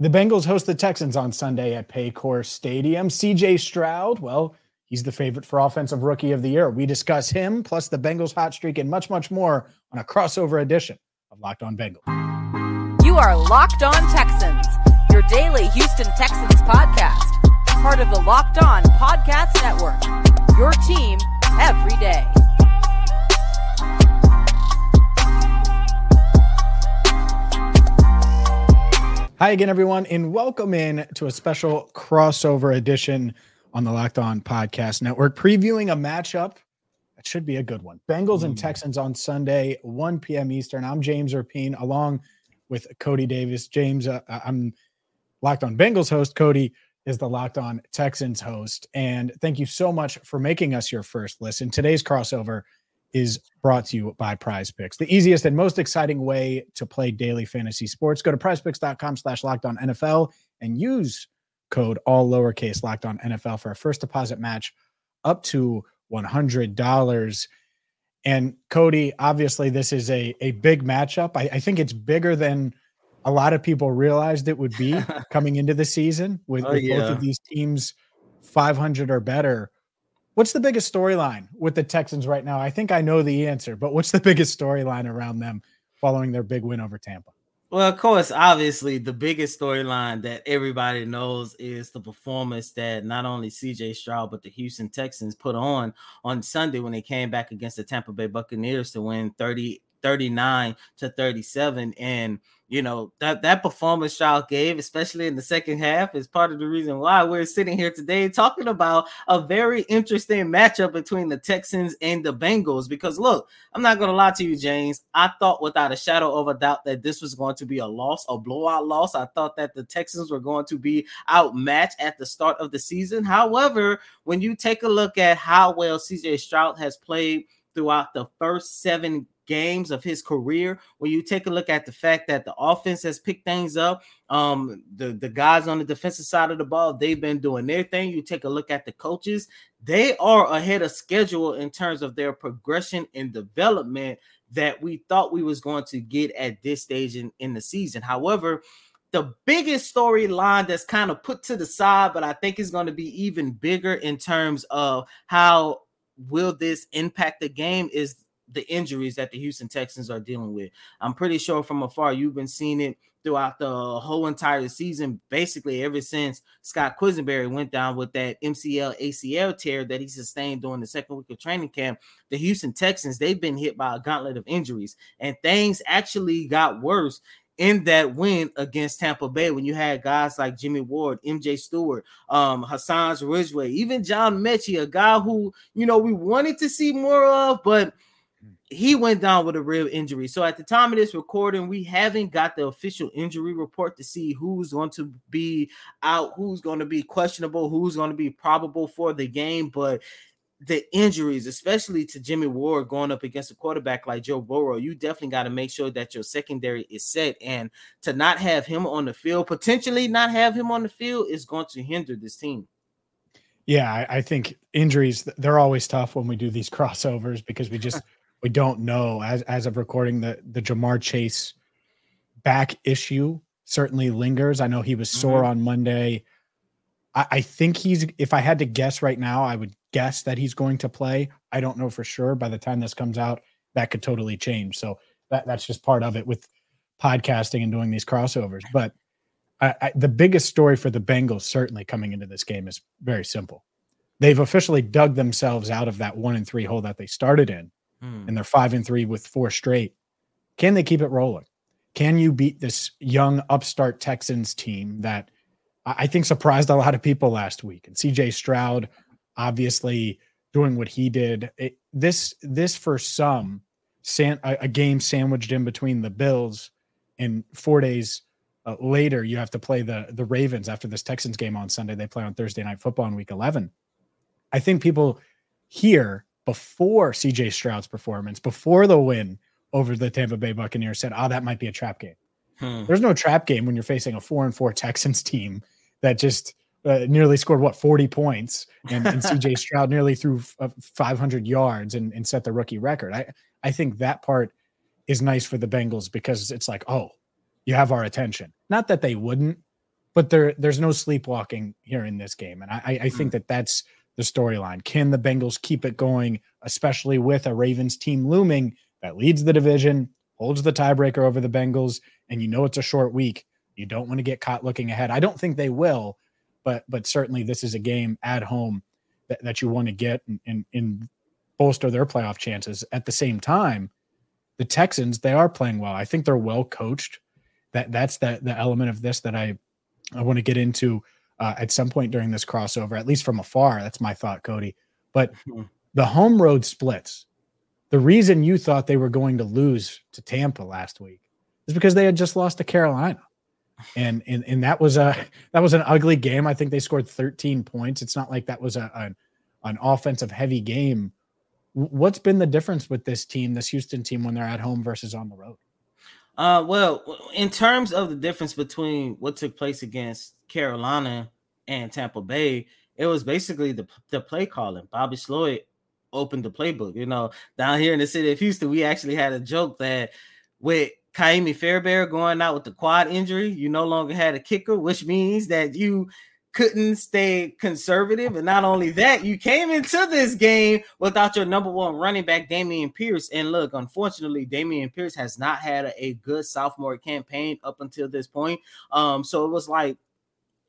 The Bengals host the Texans on Sunday at Paycor Stadium. CJ Stroud, well, he's the favorite for Offensive Rookie of the Year. We discuss him, plus the Bengals hot streak, and much, much more on a crossover edition of Locked On Bengals. You are Locked On Texans, your daily Houston Texans podcast, part of the Locked On Podcast Network. Your team every day. Hi again, everyone, and welcome in to a special crossover edition on the Locked On Podcast Network, previewing a matchup that should be a good one. Bengals and Texans on Sunday, 1 p.m. Eastern. I'm James Rapien, along with Coty Davis. James, uh, I'm Locked On Bengals host. Coty is the Locked On Texans host. And thank you so much for making us your first listen. Today's crossover is brought to you by PrizePicks the easiest and most exciting way to play daily fantasy sports. Go to prizepicks.com slash locked on nfl and use code all lowercase locked on nfl for a first deposit match up to $100 and coty obviously this is a, a big matchup. I, I think it's bigger than a lot of people realized it would be coming into the season with, Oh, with both of these teams 500 or better What's the biggest storyline with the Texans right now? I think I know the answer, but what's the biggest storyline around them following their big win over Tampa? Well, of course, obviously, the biggest storyline that everybody knows is the performance that not only CJ Stroud, but the Houston Texans put on on Sunday when they came back against the Tampa Bay Buccaneers to win 30, 39 to 37. And, you know, that, that performance Stroud gave, especially in the second half, is part of the reason why we're sitting here today talking about a very interesting matchup between the Texans and the Bengals. Because, look, I'm not going to lie to you, James. I thought without a shadow of a doubt that this was going to be a loss, a blowout loss. I thought that the Texans were going to be outmatched at the start of the season. However, when you take a look at how well CJ Stroud has played throughout the first seven games of his career, when you take a look at the fact that the offense has picked things up, um, the, the guys on the defensive side of the ball, they've been doing their thing. You take a look at the coaches, they are ahead of schedule in terms of their progression and development that we thought we was going to get at this stage in, in the season. However, the biggest storyline that's kind of put to the side, but I think is going to be even bigger in terms of how will this impact the game is the injuries that the Houston Texans are dealing with. I'm pretty sure from afar you've been seeing it throughout the whole entire season, basically ever since Scott Quessenberry went down with that MCL ACL tear that he sustained during the second week of training camp. The Houston Texans, they've been hit by a gauntlet of injuries, and things actually got worse in that win against Tampa Bay when you had guys like Jimmy Ward, MJ Stewart, um, Hassan Ridgeway, even John Metchie, a guy who you know we wanted to see more of, but he went down with a real injury. So at the time of this recording, we haven't got the official injury report to see who's going to be out, who's going to be questionable, who's going to be probable for the game. But the injuries, especially to Jimmy Ward going up against a quarterback like Joe Burrow, you definitely got to make sure that your secondary is set. And to not have him on the field, potentially not have him on the field, is going to hinder this team. Yeah, I, I think injuries they're always tough when we do these crossovers because we just we don't know as as of recording the the Ja'Marr Chase back issue certainly lingers. I know he was sore Mhm. on Monday. I, I think he's if I had to guess right now, I would guess that he's going to play. I don't know for sure. By the time this comes out, that could totally change. So that that's just part of it with podcasting and doing these crossovers. But I, I, the biggest story for the Bengals certainly coming into this game is very simple. They've officially dug themselves out of that one and three hole that they started in, Hmm. and they're five and three with four straight. Can they keep it rolling? Can you beat this young upstart Texans team that I I think surprised a lot of people last week? And CJ Stroud, obviously doing what he did. It, this this for some, san, a, a game sandwiched in between the Bills, and four days uh, later you have to play the the Ravens after this Texans game on Sunday. They play on Thursday night football in Week 11. I think people here before CJ Stroud's performance, before the win over the Tampa Bay Buccaneers, said, "Oh, that might be a trap game." Hmm. There's no trap game when you're facing a four and four Texans team that just uh, nearly scored what 40 points and, and CJ Stroud nearly threw f- uh, 500 yards and, and set the rookie record. I I think that part is nice for the Bengals because it's like, oh, you have our attention. Not that they wouldn't, but there there's no sleepwalking here in this game, and I, I think mm. that that's the storyline. Can the Bengals keep it going, especially with a Ravens team looming that leads the division, holds the tiebreaker over the Bengals, and you know it's a short week. You don't want to get caught looking ahead. I don't think they will, but but certainly this is a game at home that, that you want to get and, and, and bolster their playoff chances. At the same time, the Texans they are playing well. I think they're well coached. That that's the the element of this that I I want to get into uh, at some point during this crossover, at least from afar. That's my thought, Coty. But mm-hmm. the home road splits. The reason you thought they were going to lose to Tampa last week is because they had just lost to Carolina. And, and and that was a that was an ugly game. I think they scored 13 points. It's not like that was a, a an offensive heavy game. What's been the difference with this team, this Houston team, when they're at home versus on the road? Uh, well, in terms of the difference between what took place against Carolina and Tampa Bay, it was basically the the play calling. Bobby Slowik opened the playbook. You know, down here in the city of Houston, we actually had a joke that with Ka'imi Fairbairn going out with the quad injury, you no longer had a kicker, which means that you couldn't stay conservative. And not only that, you came into this game without your number one running back, Dameon Pierce. And look, unfortunately, Dameon Pierce has not had a, a good sophomore campaign up until this point. Um, so it was like,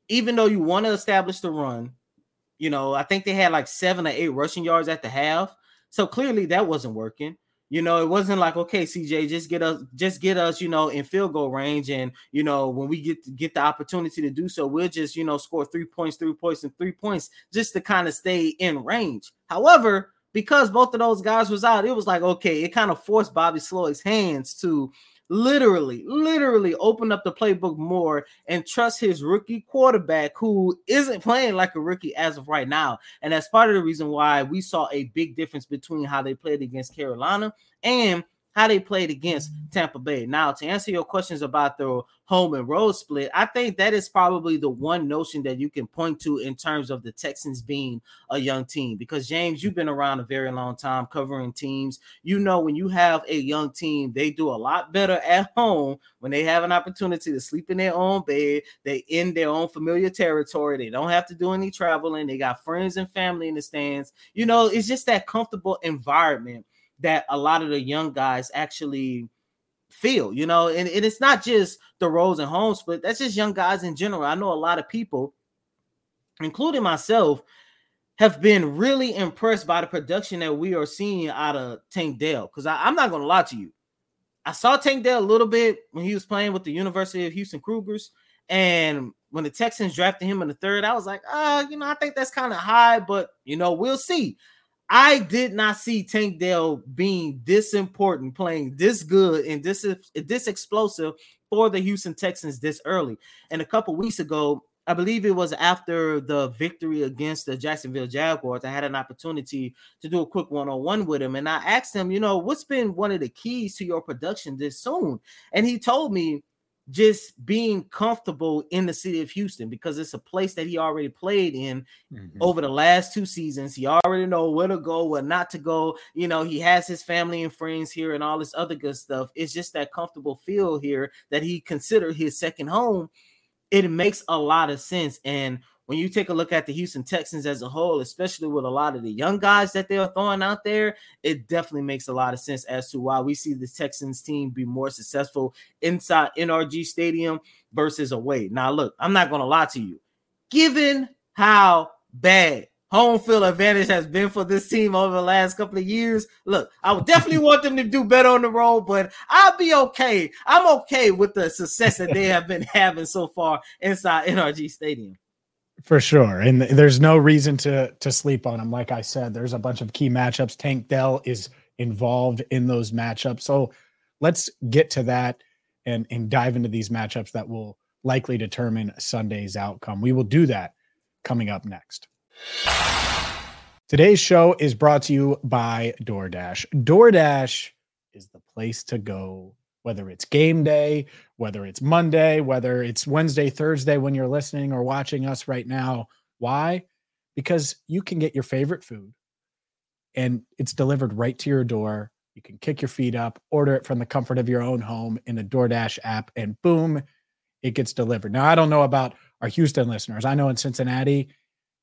even though you want to establish the run, you know, I think they had like seven or eight rushing yards at the half. So clearly that wasn't working. You know, it wasn't like okay, CJ, just get us, just get us, you know, in field goal range, and you know, when we get get the opportunity to do so, we'll just, you know, score three points, three points, and three points just to kind of stay in range. However, because both of those guys was out, it was like okay, it kind of forced Bobby Slowik's hands to literally, literally open up the playbook more and trust his rookie quarterback who isn't playing like a rookie as of right now. And that's part of the reason why we saw a big difference between how they played against Carolina and how they played against Tampa Bay. Now, to answer your questions about the home and road split, I think that is probably the one notion that you can point to in terms of the Texans being a young team. Because, James, you've been around a very long time covering teams. You know, when you have a young team, they do a lot better at home when they have an opportunity to sleep in their own bed. They in their own familiar territory. They don't have to do any traveling. They got friends and family in the stands. You know, it's just that comfortable environment that a lot of the young guys actually feel, you know, and, and it's not just the Rose and home but that's just young guys in general. I know a lot of people, including myself, have been really impressed by the production that we are seeing out of Tank Dell. Because I'm not to lie to you. I saw Tank Dell a little bit when he was playing with the University of Houston Cougars. And when the Texans drafted him in the third, I was like, ah, uh, you know, I think that's kind of high, but you know, we'll see. I did not see Tank Dell being this important, playing this good and this this explosive for the Houston Texans this early. And a couple weeks ago, I believe it was after the victory against the Jacksonville Jaguars. I had an opportunity to do a quick one-on-one with him, and I asked him, you know, what's been one of the keys to your production this soon? And he told me just being comfortable in the city of Houston because it's a place that he already played in mm-hmm. over the last two seasons. He already know where to go, where not to go. You know, he has his family and friends here and all this other good stuff. It's just that comfortable feel here that he considered his second home. It makes a lot of sense. And when you take a look at the Houston Texans as a whole, especially with a lot of the young guys that they're throwing out there, it definitely makes a lot of sense as to why we see the Texans team be more successful inside NRG Stadium versus away. Now, look, I'm not going to lie to you. Given how bad home field advantage has been for this team over the last couple of years. Look, I would definitely want them to do better on the road, but I'll be okay. I'm okay with the success that they have been having so far inside NRG Stadium. For sure. And there's no reason to to sleep on him. Like I said, there's a bunch of key matchups. Tank Dell is involved in those matchups. So let's get to that and and dive into these matchups that will likely determine Sunday's outcome. We will do that coming up next. Today's show is brought to you by DoorDash. DoorDash is the place to go whether it's game day, whether it's Monday, whether it's Wednesday, Thursday when you're listening or watching us right now. Why? Because you can get your favorite food and it's delivered right to your door. You can kick your feet up, order it from the comfort of your own home in the DoorDash app, and boom, it gets delivered. Now, I don't know about our Houston listeners. I know in Cincinnati,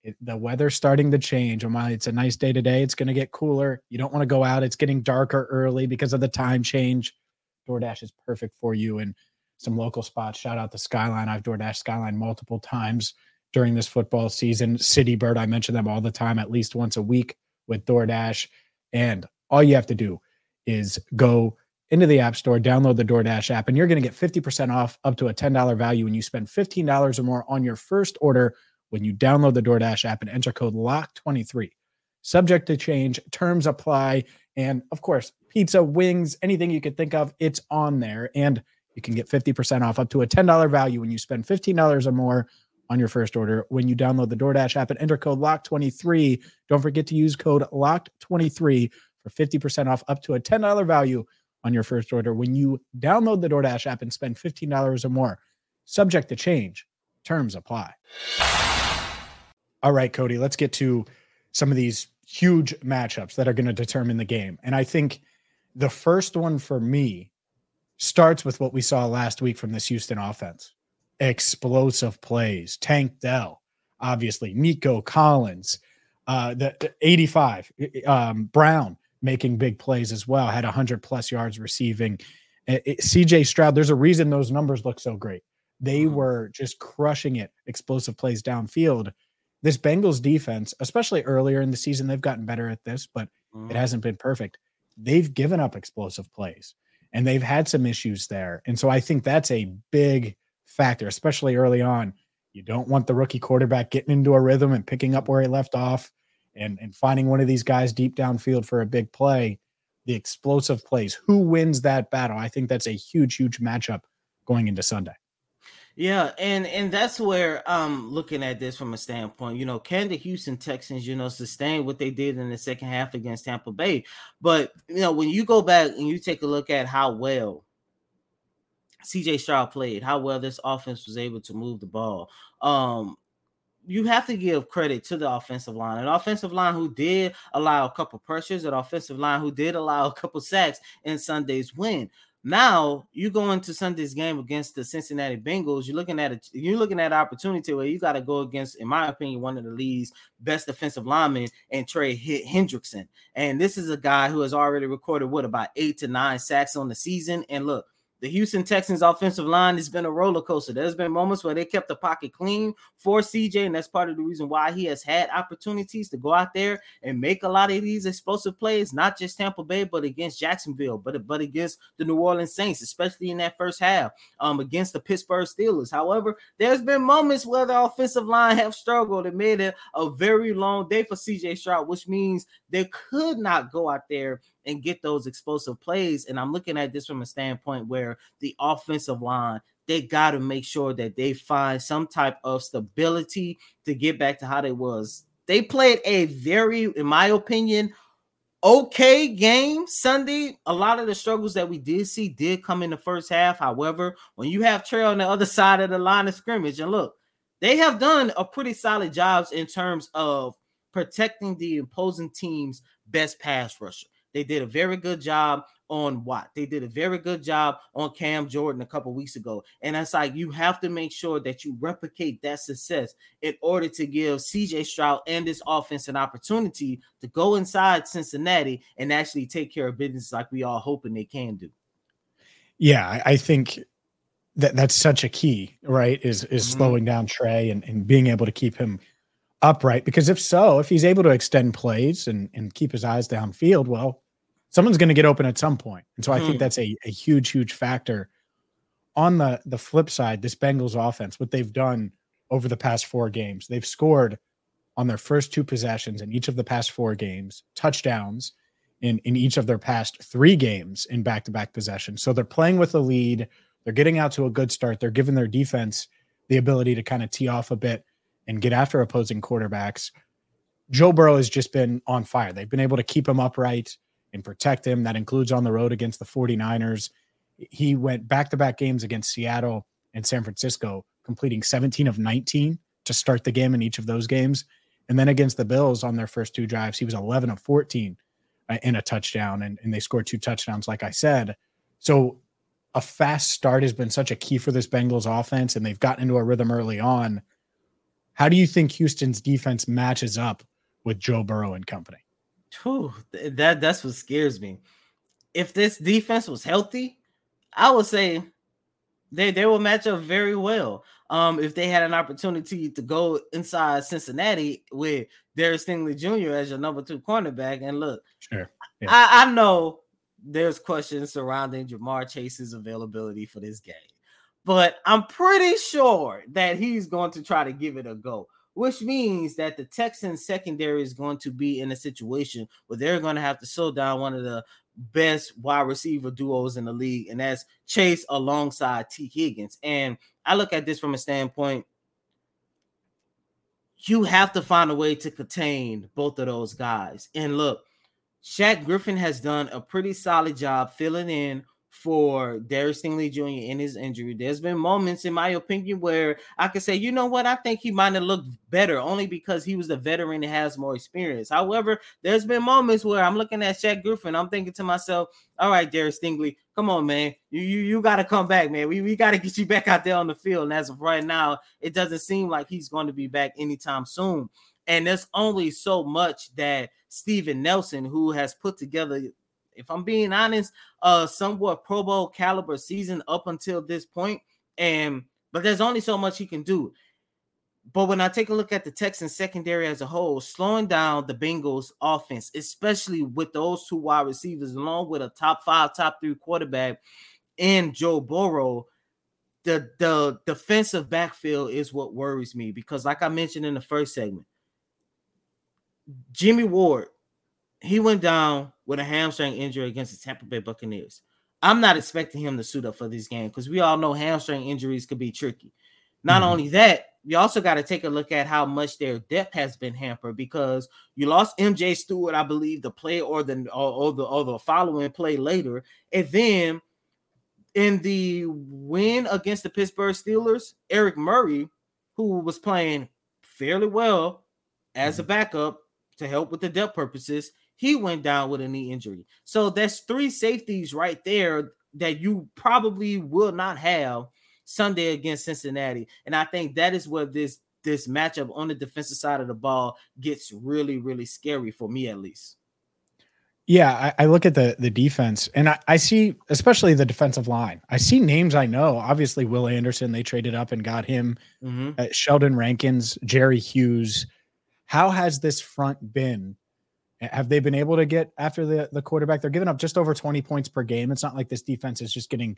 it, the weather's starting to change. Oh, While it's a nice day today, it's going to get cooler. You don't want to go out. It's getting darker early because of the time change. DoorDash is perfect for you and some local spots. Shout out the Skyline. I've DoorDash Skyline multiple times during this football season. City Bird, I mention them all the time, at least once a week with DoorDash. And all you have to do is go into the App Store, download the DoorDash app, and you're going to get 50% off up to a $10 value when you spend $15 or more on your first order when you download the DoorDash app and enter code LOCK23. Subject to change, terms apply. And of course, pizza, wings, anything you could think of, it's on there. And you can get 50% off up to a $10 value when you spend $15 or more on your first order when you download the DoorDash app and enter code LOCK23. Don't forget to use code LOCK23 for 50% off up to a $10 value on your first order when you download the DoorDash app and spend $15 or more. Subject to change. Terms apply. All right, Coty, let's get to some of these huge matchups that are going to determine the game. And I think the first one for me starts with what we saw last week from this Houston offense explosive plays. Tank Dell, obviously, Nico Collins, uh, the 85, um, Brown making big plays as well, had 100 plus yards receiving. It, it, CJ Stroud, there's a reason those numbers look so great. They mm-hmm. were just crushing it, explosive plays downfield this Bengals defense, especially earlier in the season, they've gotten better at this, but it hasn't been perfect. They've given up explosive plays and they've had some issues there. And so I think that's a big factor, especially early on. You don't want the rookie quarterback getting into a rhythm and picking up where he left off and, and finding one of these guys deep downfield for a big play. The explosive plays. Who wins that battle? I think that's a huge, huge matchup going into Sunday. Yeah, and and that's where I'm looking at this from a standpoint. You know, can the Houston Texans, you know, sustain what they did in the second half against Tampa Bay? But you know, when you go back and you take a look at how well CJ Stroud played, how well this offense was able to move the ball. Um, you have to give credit to the offensive line, an offensive line who did allow a couple pressures, an offensive line who did allow a couple sacks in Sunday's win. Now you go into Sunday's game against the Cincinnati Bengals. You're looking at a you're looking at opportunity where you got to go against, in my opinion, one of the league's best defensive linemen and Trey Hendrickson. And this is a guy who has already recorded what about eight to nine sacks on the season. And look, the Houston Texans offensive line has been a roller coaster. There's been moments where they kept the pocket clean for CJ, and that's part of the reason why he has had opportunities to go out there and make a lot of these explosive plays, not just Tampa Bay, but against Jacksonville, but, but against the New Orleans Saints, especially in that first half, um, against the Pittsburgh Steelers. However, there's been moments where the offensive line have struggled and made it a very long day for CJ Stroud, which means they could not go out there and get those explosive plays. And I'm looking at this from a standpoint where the offensive line, they got to make sure that they find some type of stability to get back to how they was. They played a very, in my opinion, okay game Sunday. A lot of the struggles that we did see did come in the first half. However, when you have Trey on the other side of the line of scrimmage, and look, they have done a pretty solid jobs in terms of protecting the opposing team's best pass rusher. They did a very good job on Watt. They did a very good job on Cam Jordan a couple weeks ago. And that's like you have to make sure that you replicate that success in order to give CJ Stroud and this offense an opportunity to go inside Cincinnati and actually take care of business like we all hoping they can do. Yeah, I think that that's such a key, right? Is is mm-hmm. slowing down Trey and, and being able to keep him upright. Because if so, if he's able to extend plays and, and keep his eyes downfield, well, someone's going to get open at some point. And so I think hmm. that's a, a huge, huge factor. On the the flip side, this Bengals offense, what they've done over the past four games, they've scored on their first two possessions in each of the past four games, touchdowns in, in each of their past three games in back-to-back possessions. So they're playing with a lead. They're getting out to a good start. They're giving their defense the ability to kind of tee off a bit and get after opposing quarterbacks. Joe Burrow has just been on fire. They've been able to keep him upright and protect him. That includes on the road against the 49ers. He went back to back games against Seattle and San Francisco, completing 17 of 19 to start the game in each of those games. And then against the Bills on their first two drives, he was 11 of 14 uh, in a touchdown, and, and they scored two touchdowns, like I said. So a fast start has been such a key for this Bengals offense, and they've gotten into a rhythm early on. How do you think Houston's defense matches up with Joe Burrow and company? Whew, that that's what scares me. If this defense was healthy, I would say they they will match up very well. Um, if they had an opportunity to go inside Cincinnati with Derek Stingley Jr. as your number two cornerback, and look, sure, yeah. I, I know there's questions surrounding Ja'Marr Chase's availability for this game, but I'm pretty sure that he's going to try to give it a go which means that the Texans secondary is going to be in a situation where they're going to have to slow down one of the best wide receiver duos in the league, and that's Chase alongside Tee Higgins. And I look at this from a standpoint you have to find a way to contain both of those guys. And look, Shaq Griffin has done a pretty solid job filling in for Darius Stingley Jr. in his injury. There's been moments, in my opinion, where I could say, you know what, I think he might have looked better only because he was the veteran and has more experience. However, there's been moments where I'm looking at Shaq Griffin, I'm thinking to myself, all right, Darius Stingley, come on, man. You you, you got to come back, man. We, we got to get you back out there on the field. And as of right now, it doesn't seem like he's going to be back anytime soon. And there's only so much that Steven Nelson, who has put together if I'm being honest, uh somewhat Pro Bowl caliber season up until this point, and but there's only so much he can do. But when I take a look at the Texans secondary as a whole, slowing down the Bengals offense, especially with those two wide receivers, along with a top five, top three quarterback and Joe Burrow, the the defensive backfield is what worries me because, like I mentioned in the first segment, Jimmy Ward he went down with a hamstring injury against the Tampa Bay Buccaneers. I'm not expecting him to suit up for this game because we all know hamstring injuries could be tricky. Not mm-hmm. only that, you also got to take a look at how much their depth has been hampered because you lost MJ Stewart, I believe, the play or the or, or the or the following play later, and then in the win against the Pittsburgh Steelers, Eric Murray, who was playing fairly well as mm-hmm. a backup to help with the depth purposes, he went down with a knee injury. So that's three safeties right there that you probably will not have Sunday against Cincinnati. And I think that is where this this matchup on the defensive side of the ball gets really, really scary for me at least. Yeah, I, I look at the the defense and I, I, see especially the defensive line. I see names I know. Obviously, Will Anderson, they traded up and got him. Mm-hmm. Uh, Sheldon Rankins, Jerry Hughes. How has this front been have they been able to get after the, the quarterback? They're giving up just over 20 points per game. It's not like this defense is just getting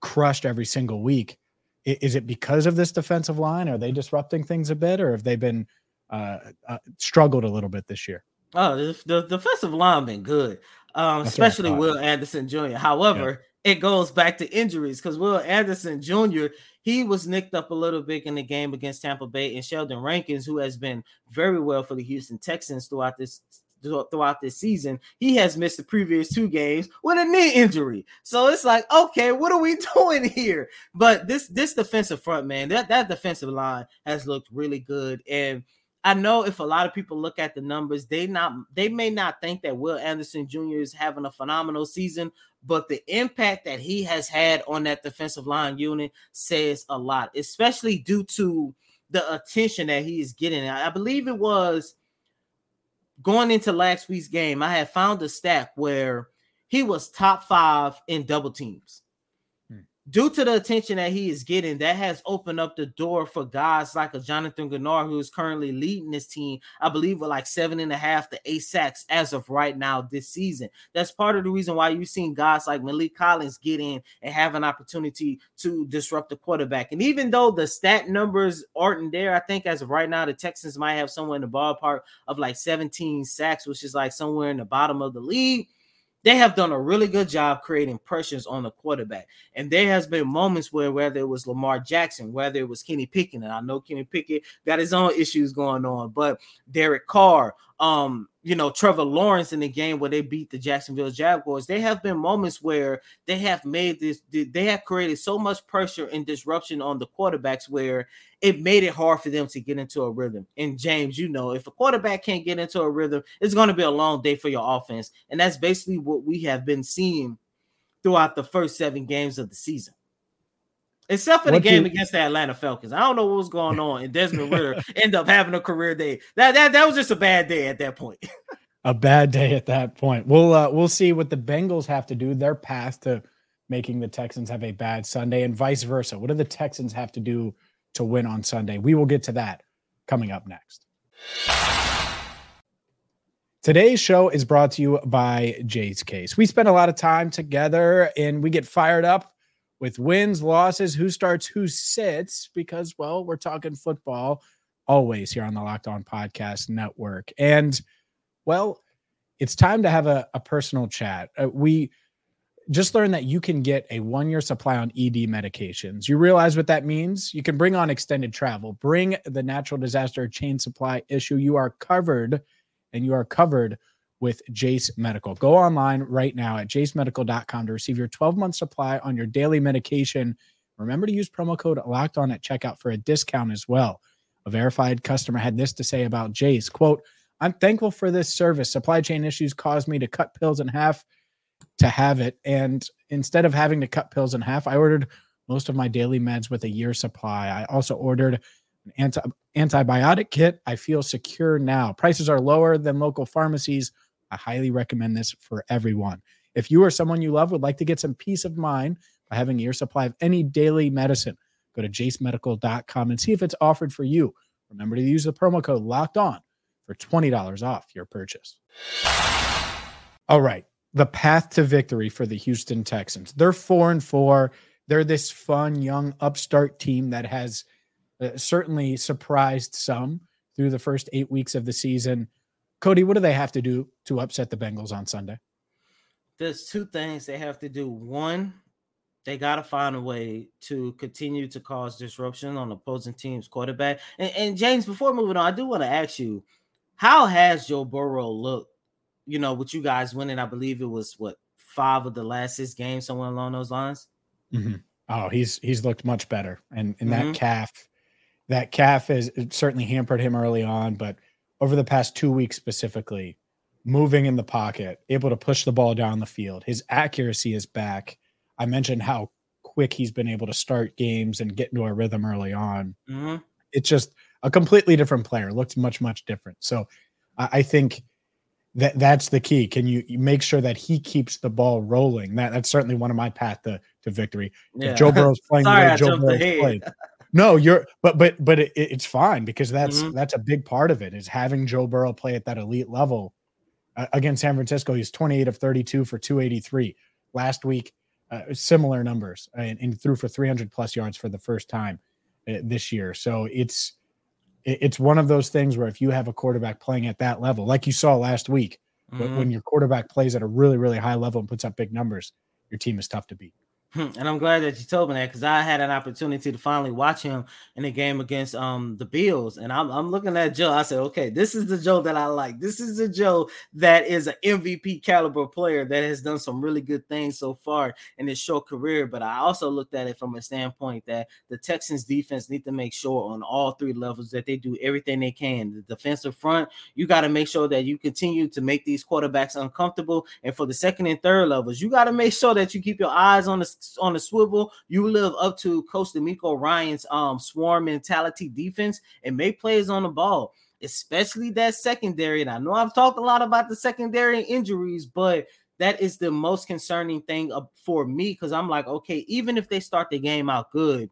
crushed every single week. Is it because of this defensive line? Are they disrupting things a bit, or have they been uh, uh, struggled a little bit this year? Oh, the, the defensive line been good, um, especially Will Anderson Jr. However, yeah. it goes back to injuries because Will Anderson Jr. He was nicked up a little bit in the game against Tampa Bay, and Sheldon Rankins, who has been very well for the Houston Texans throughout this throughout this season, he has missed the previous two games with a knee injury. So it's like, okay, what are we doing here? But this this defensive front, man, that that defensive line has looked really good. And I know if a lot of people look at the numbers, they not they may not think that Will Anderson Jr. is having a phenomenal season, but the impact that he has had on that defensive line unit says a lot, especially due to the attention that he is getting. I believe it was going into last week's game, I had found a stat where he was top five in double teams due to the attention that he is getting, that has opened up the door for guys like a Jonathan Greenard, who is currently leading this team, I believe, with like seven and a half to eight sacks as of right now this season. That's part of the reason why you've seen guys like Maliek Collins get in and have an opportunity to disrupt the quarterback. And even though the stat numbers aren't there, I think as of right now, the Texans might have somewhere in the ballpark of like 17 sacks, which is like somewhere in the bottom of the league they have done a really good job creating pressures on the quarterback. And there has been moments where whether it was Lamar Jackson, whether it was Kenny Pickett, and I know Kenny Pickett got his own issues going on, but Derek Carr, um, you know, Trevor Lawrence in the game where they beat the Jacksonville Jaguars, there have been moments where they have made this, they have created so much pressure and disruption on the quarterbacks where it made it hard for them to get into a rhythm. And James, you know, if a quarterback can't get into a rhythm, it's going to be a long day for your offense. And that's basically what we have been seeing throughout the first seven games of the season. Except for the game you, against the Atlanta Falcons. I don't know what was going on. And Desmond Ridder ended up having a career day. That, that, that was just a bad day at that point. a bad day at that point. We'll uh, we'll see what the Bengals have to do. Their path to making the Texans have a bad Sunday and vice versa. What do the Texans have to do to win on Sunday? We will get to that coming up next. Today's show is brought to you by Jase Case. We spend a lot of time together and we get fired up with wins, losses, who starts, who sits, because, well, we're talking football always here on the Locked On Podcast Network. And, well, it's time to have a, a personal chat. Uh, we just learned that you can get a one year supply on ED medications. You realize what that means? You can bring on extended travel, bring the natural disaster chain supply issue. You are covered and you are covered with Jase Medical. Go online right now at jasemedical.com to receive your 12 month supply on your daily medication. Remember to use promo code locked on at checkout for a discount as well. A verified customer had this to say about Jase quote, I'm thankful for this service. Supply chain issues caused me to cut pills in half to have it. And instead of having to cut pills in half, I ordered most of my daily meds with a year supply. I also ordered an anti- antibiotic kit. I feel secure now. Prices are lower than local pharmacies. I highly recommend this for everyone. If you or someone you love would like to get some peace of mind by having your supply of any daily medicine, go to jasemedical.com and see if it's offered for you. Remember to use the promo code locked on for $20 off your purchase. All right. The path to victory for the Houston Texans. They're four and four. They're this fun, young, upstart team that has uh, certainly surprised some through the first eight weeks of the season. Coty, what do they have to do to upset the Bengals on Sunday? There's two things they have to do. One, they got to find a way to continue to cause disruption on opposing teams' quarterback. And, and James, before moving on, I do want to ask you, how has Joe Burrow looked? You know, with you guys winning, I believe it was what five of the last six games, somewhere along those lines. Mm-hmm. Oh, he's he's looked much better, and and mm-hmm. that calf that calf has certainly hampered him early on, but over the past two weeks specifically, moving in the pocket, able to push the ball down the field, his accuracy is back. I mentioned how quick he's been able to start games and get into a rhythm early on. Mm-hmm. It's just a completely different player. Looks much much different. So I, I think that that's the key. Can you, you, make sure that he keeps the ball rolling? That that's certainly one of my path to, to victory. Yeah. If Joe Burrow's playing Sorry, the way Joe Burrow's played, no, you're but but but it, it's fine because that's mm-hmm. that's a big part of it is having Joe Burrow play at that elite level uh, against San Francisco. He's 28 of 32 for 283 last week. Uh, similar numbers and, and, threw for 300 plus yards for the first time uh, this year. So it's it's one of those things where if you have a quarterback playing at that level, like you saw last week, mm-hmm. when your quarterback plays at a really really high level and puts up big numbers, your team is tough to beat. Hmm, and I'm glad that you told me that because I had an opportunity to finally watch him in a game against um the Bills, and I'm, I'm looking at Joe. I said, okay, this is the Joe that I like. This is the Joe that is an MVP caliber player that has done some really good things so far in his short career. But I also looked at it from a standpoint that the Texans defense need to make sure on all three levels that they do everything they can. The defensive front, you got to make sure that you continue to make these quarterbacks uncomfortable, and for the second and third levels, you got to make sure that you keep your eyes on the on the swivel, you live up to Coach DeMeco Ryans' um swarm mentality defense and make plays on the ball, especially that secondary. And I know I've talked a lot about the secondary injuries, but that is the most concerning thing for me because I'm like, okay, even if they start the game out good,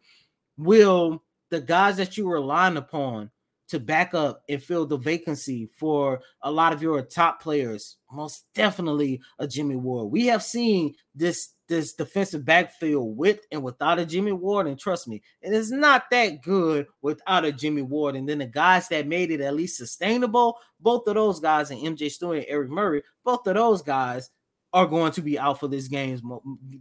will the guys that you relying upon to back up and fill the vacancy for a lot of your top players, most definitely a Jimmy Ward. We have seen this this defensive backfield with and without a Jimmy Ward, and trust me, it is not that good without a Jimmy Ward. And then the guys that made it at least sustainable, both of those guys, and MJ Stewart and Eric Murray, both of those guys are going to be out for this game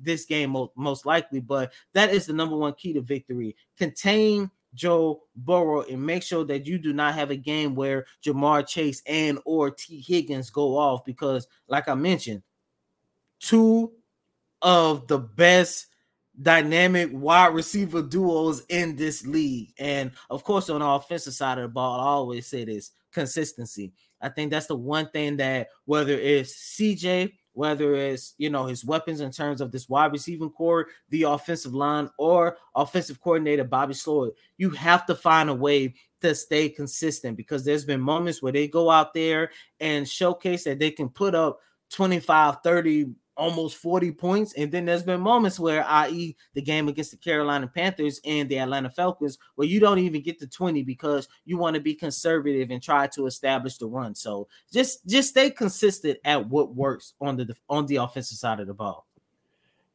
this game most likely. But that is the number one key to victory. Contain Joe Burrow and make sure that you do not have a game where Ja'Marr Chase and or Tee Higgins go off because, like I mentioned, two of the best dynamic wide receiver duos in this league. And of course, on the offensive side of the ball, I always say this consistency. I think that's the one thing that whether it's CJ whether it's you know his weapons in terms of this wide receiving core, the offensive line, or offensive coordinator Bobby Slowik. You have to find a way to stay consistent because there's been moments where they go out there and showcase that they can put up 25, 30, almost 40 points. And then there's been moments where, i.e., the game against the Carolina Panthers and the Atlanta Falcons, where you don't even get to 20 because you want to be conservative and try to establish the run. So just just stay consistent at what works on the on the offensive side of the ball.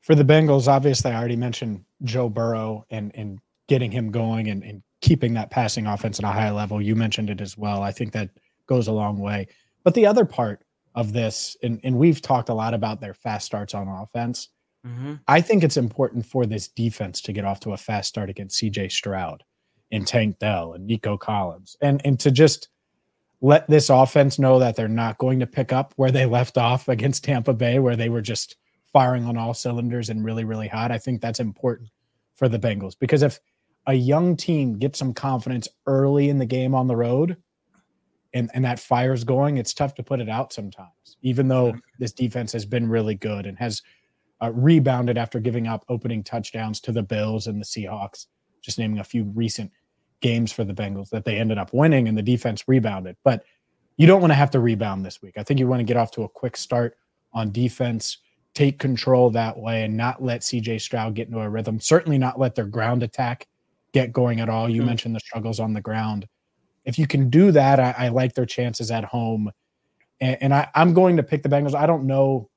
For the Bengals, obviously, I already mentioned Joe Burrow and and getting him going and, and keeping that passing offense at a high level. You mentioned it as well. I think that goes a long way. But the other part of this, and, and we've talked a lot about their fast starts on offense. Mm-hmm. I think it's important for this defense to get off to a fast start against CJ Stroud and Tank Dell and Nico Collins and, and to just let this offense know that they're not going to pick up where they left off against Tampa Bay, where they were just firing on all cylinders and really, really hot. I think that's important for the Bengals because if a young team gets some confidence early in the game on the road and, and that fire's going, it's tough to put it out sometimes, even though this defense has been really good and has uh, rebounded after giving up opening touchdowns to the Bills and the Seahawks, just naming a few recent games for the Bengals that they ended up winning and the defense rebounded. But you don't want to have to rebound this week. I think you want to get off to a quick start on defense, take control that way, and not let CJ Stroud get into a rhythm. Certainly not let their ground attack get going at all. You mm-hmm. mentioned the struggles on the ground. If you can do that, I, I like their chances at home. And, and I, I'm going to pick the Bengals. I don't know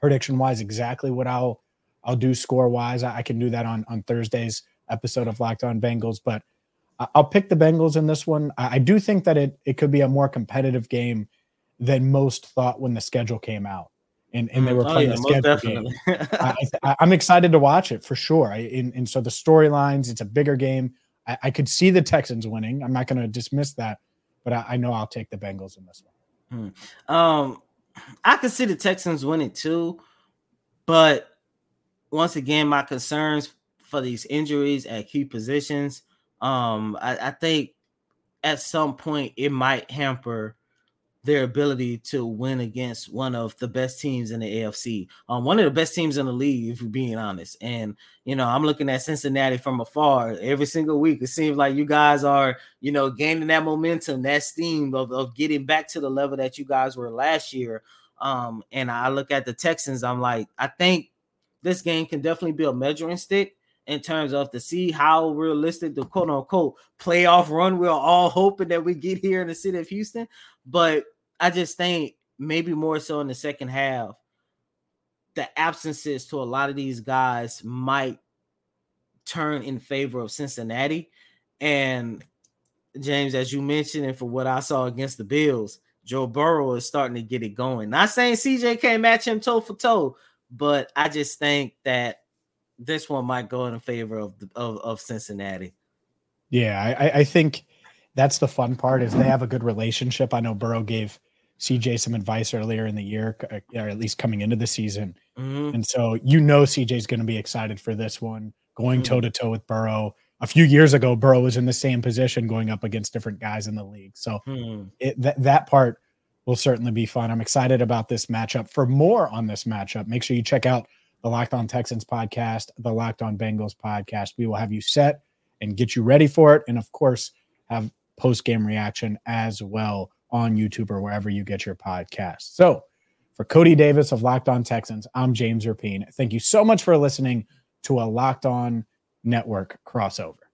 prediction wise exactly what I'll I'll do score wise. I, I, can do that on on Thursday's episode of Locked On Bengals, but I'll pick the Bengals in this one. I, I do think that it it could be a more competitive game than most thought when the schedule came out and, and they mm, were oh, playing oh, yeah, the schedule game. I, am excited to watch it for sure. I, and, and so the storylines, it's a bigger game. I, I, could see the Texans winning. I'm not going to dismiss that, but I, I, know I'll take the Bengals in this one. Hmm. Um, I could see the Texans winning too, but once again, my concerns for these injuries at key positions. Um, I, I think at some point it might hamper their ability to win against one of the best teams in the AFC, um, one of the best teams in the league, if we're being honest. And you know, I'm looking at Cincinnati from afar every single week. It seems like you guys are, you know, gaining that momentum, that steam of, of getting back to the level that you guys were last year. Um, and I look at the Texans, I'm like, I think this game can definitely be a measuring stick in terms of to see how realistic the quote unquote playoff run we're all hoping that we get here in the city of Houston. But I just think maybe more so in the second half, the absences to a lot of these guys might turn in favor of Cincinnati. And James, as you mentioned, and for what I saw against the Bills, Joe Burrow is starting to get it going. Not saying CJ can't match him toe for toe, but I just think that this one might go in favor of the, of, of Cincinnati. Yeah, I, I think that's the fun part is they have a good relationship. I know Burrow gave CJ some advice earlier in the year, uh, or at least coming into the season. Mm-hmm. And so you know CJ's going to be excited for this one, going toe to toe with Burrow. A few years ago, Burrow was in the same position going up against different guys in the league. So mm. it, that, that part will certainly be fun. I'm excited about this matchup. For more on this matchup, make sure you check out the Locked On Texans podcast, the Locked On Bengals podcast. We will have you set and get you ready for it. And of course, have post game reaction as well on YouTube or wherever you get your podcast. So, for Coty Davis of Locked On Texans, I'm James Rapien. Thank you so much for listening to a Locked On Network crossover.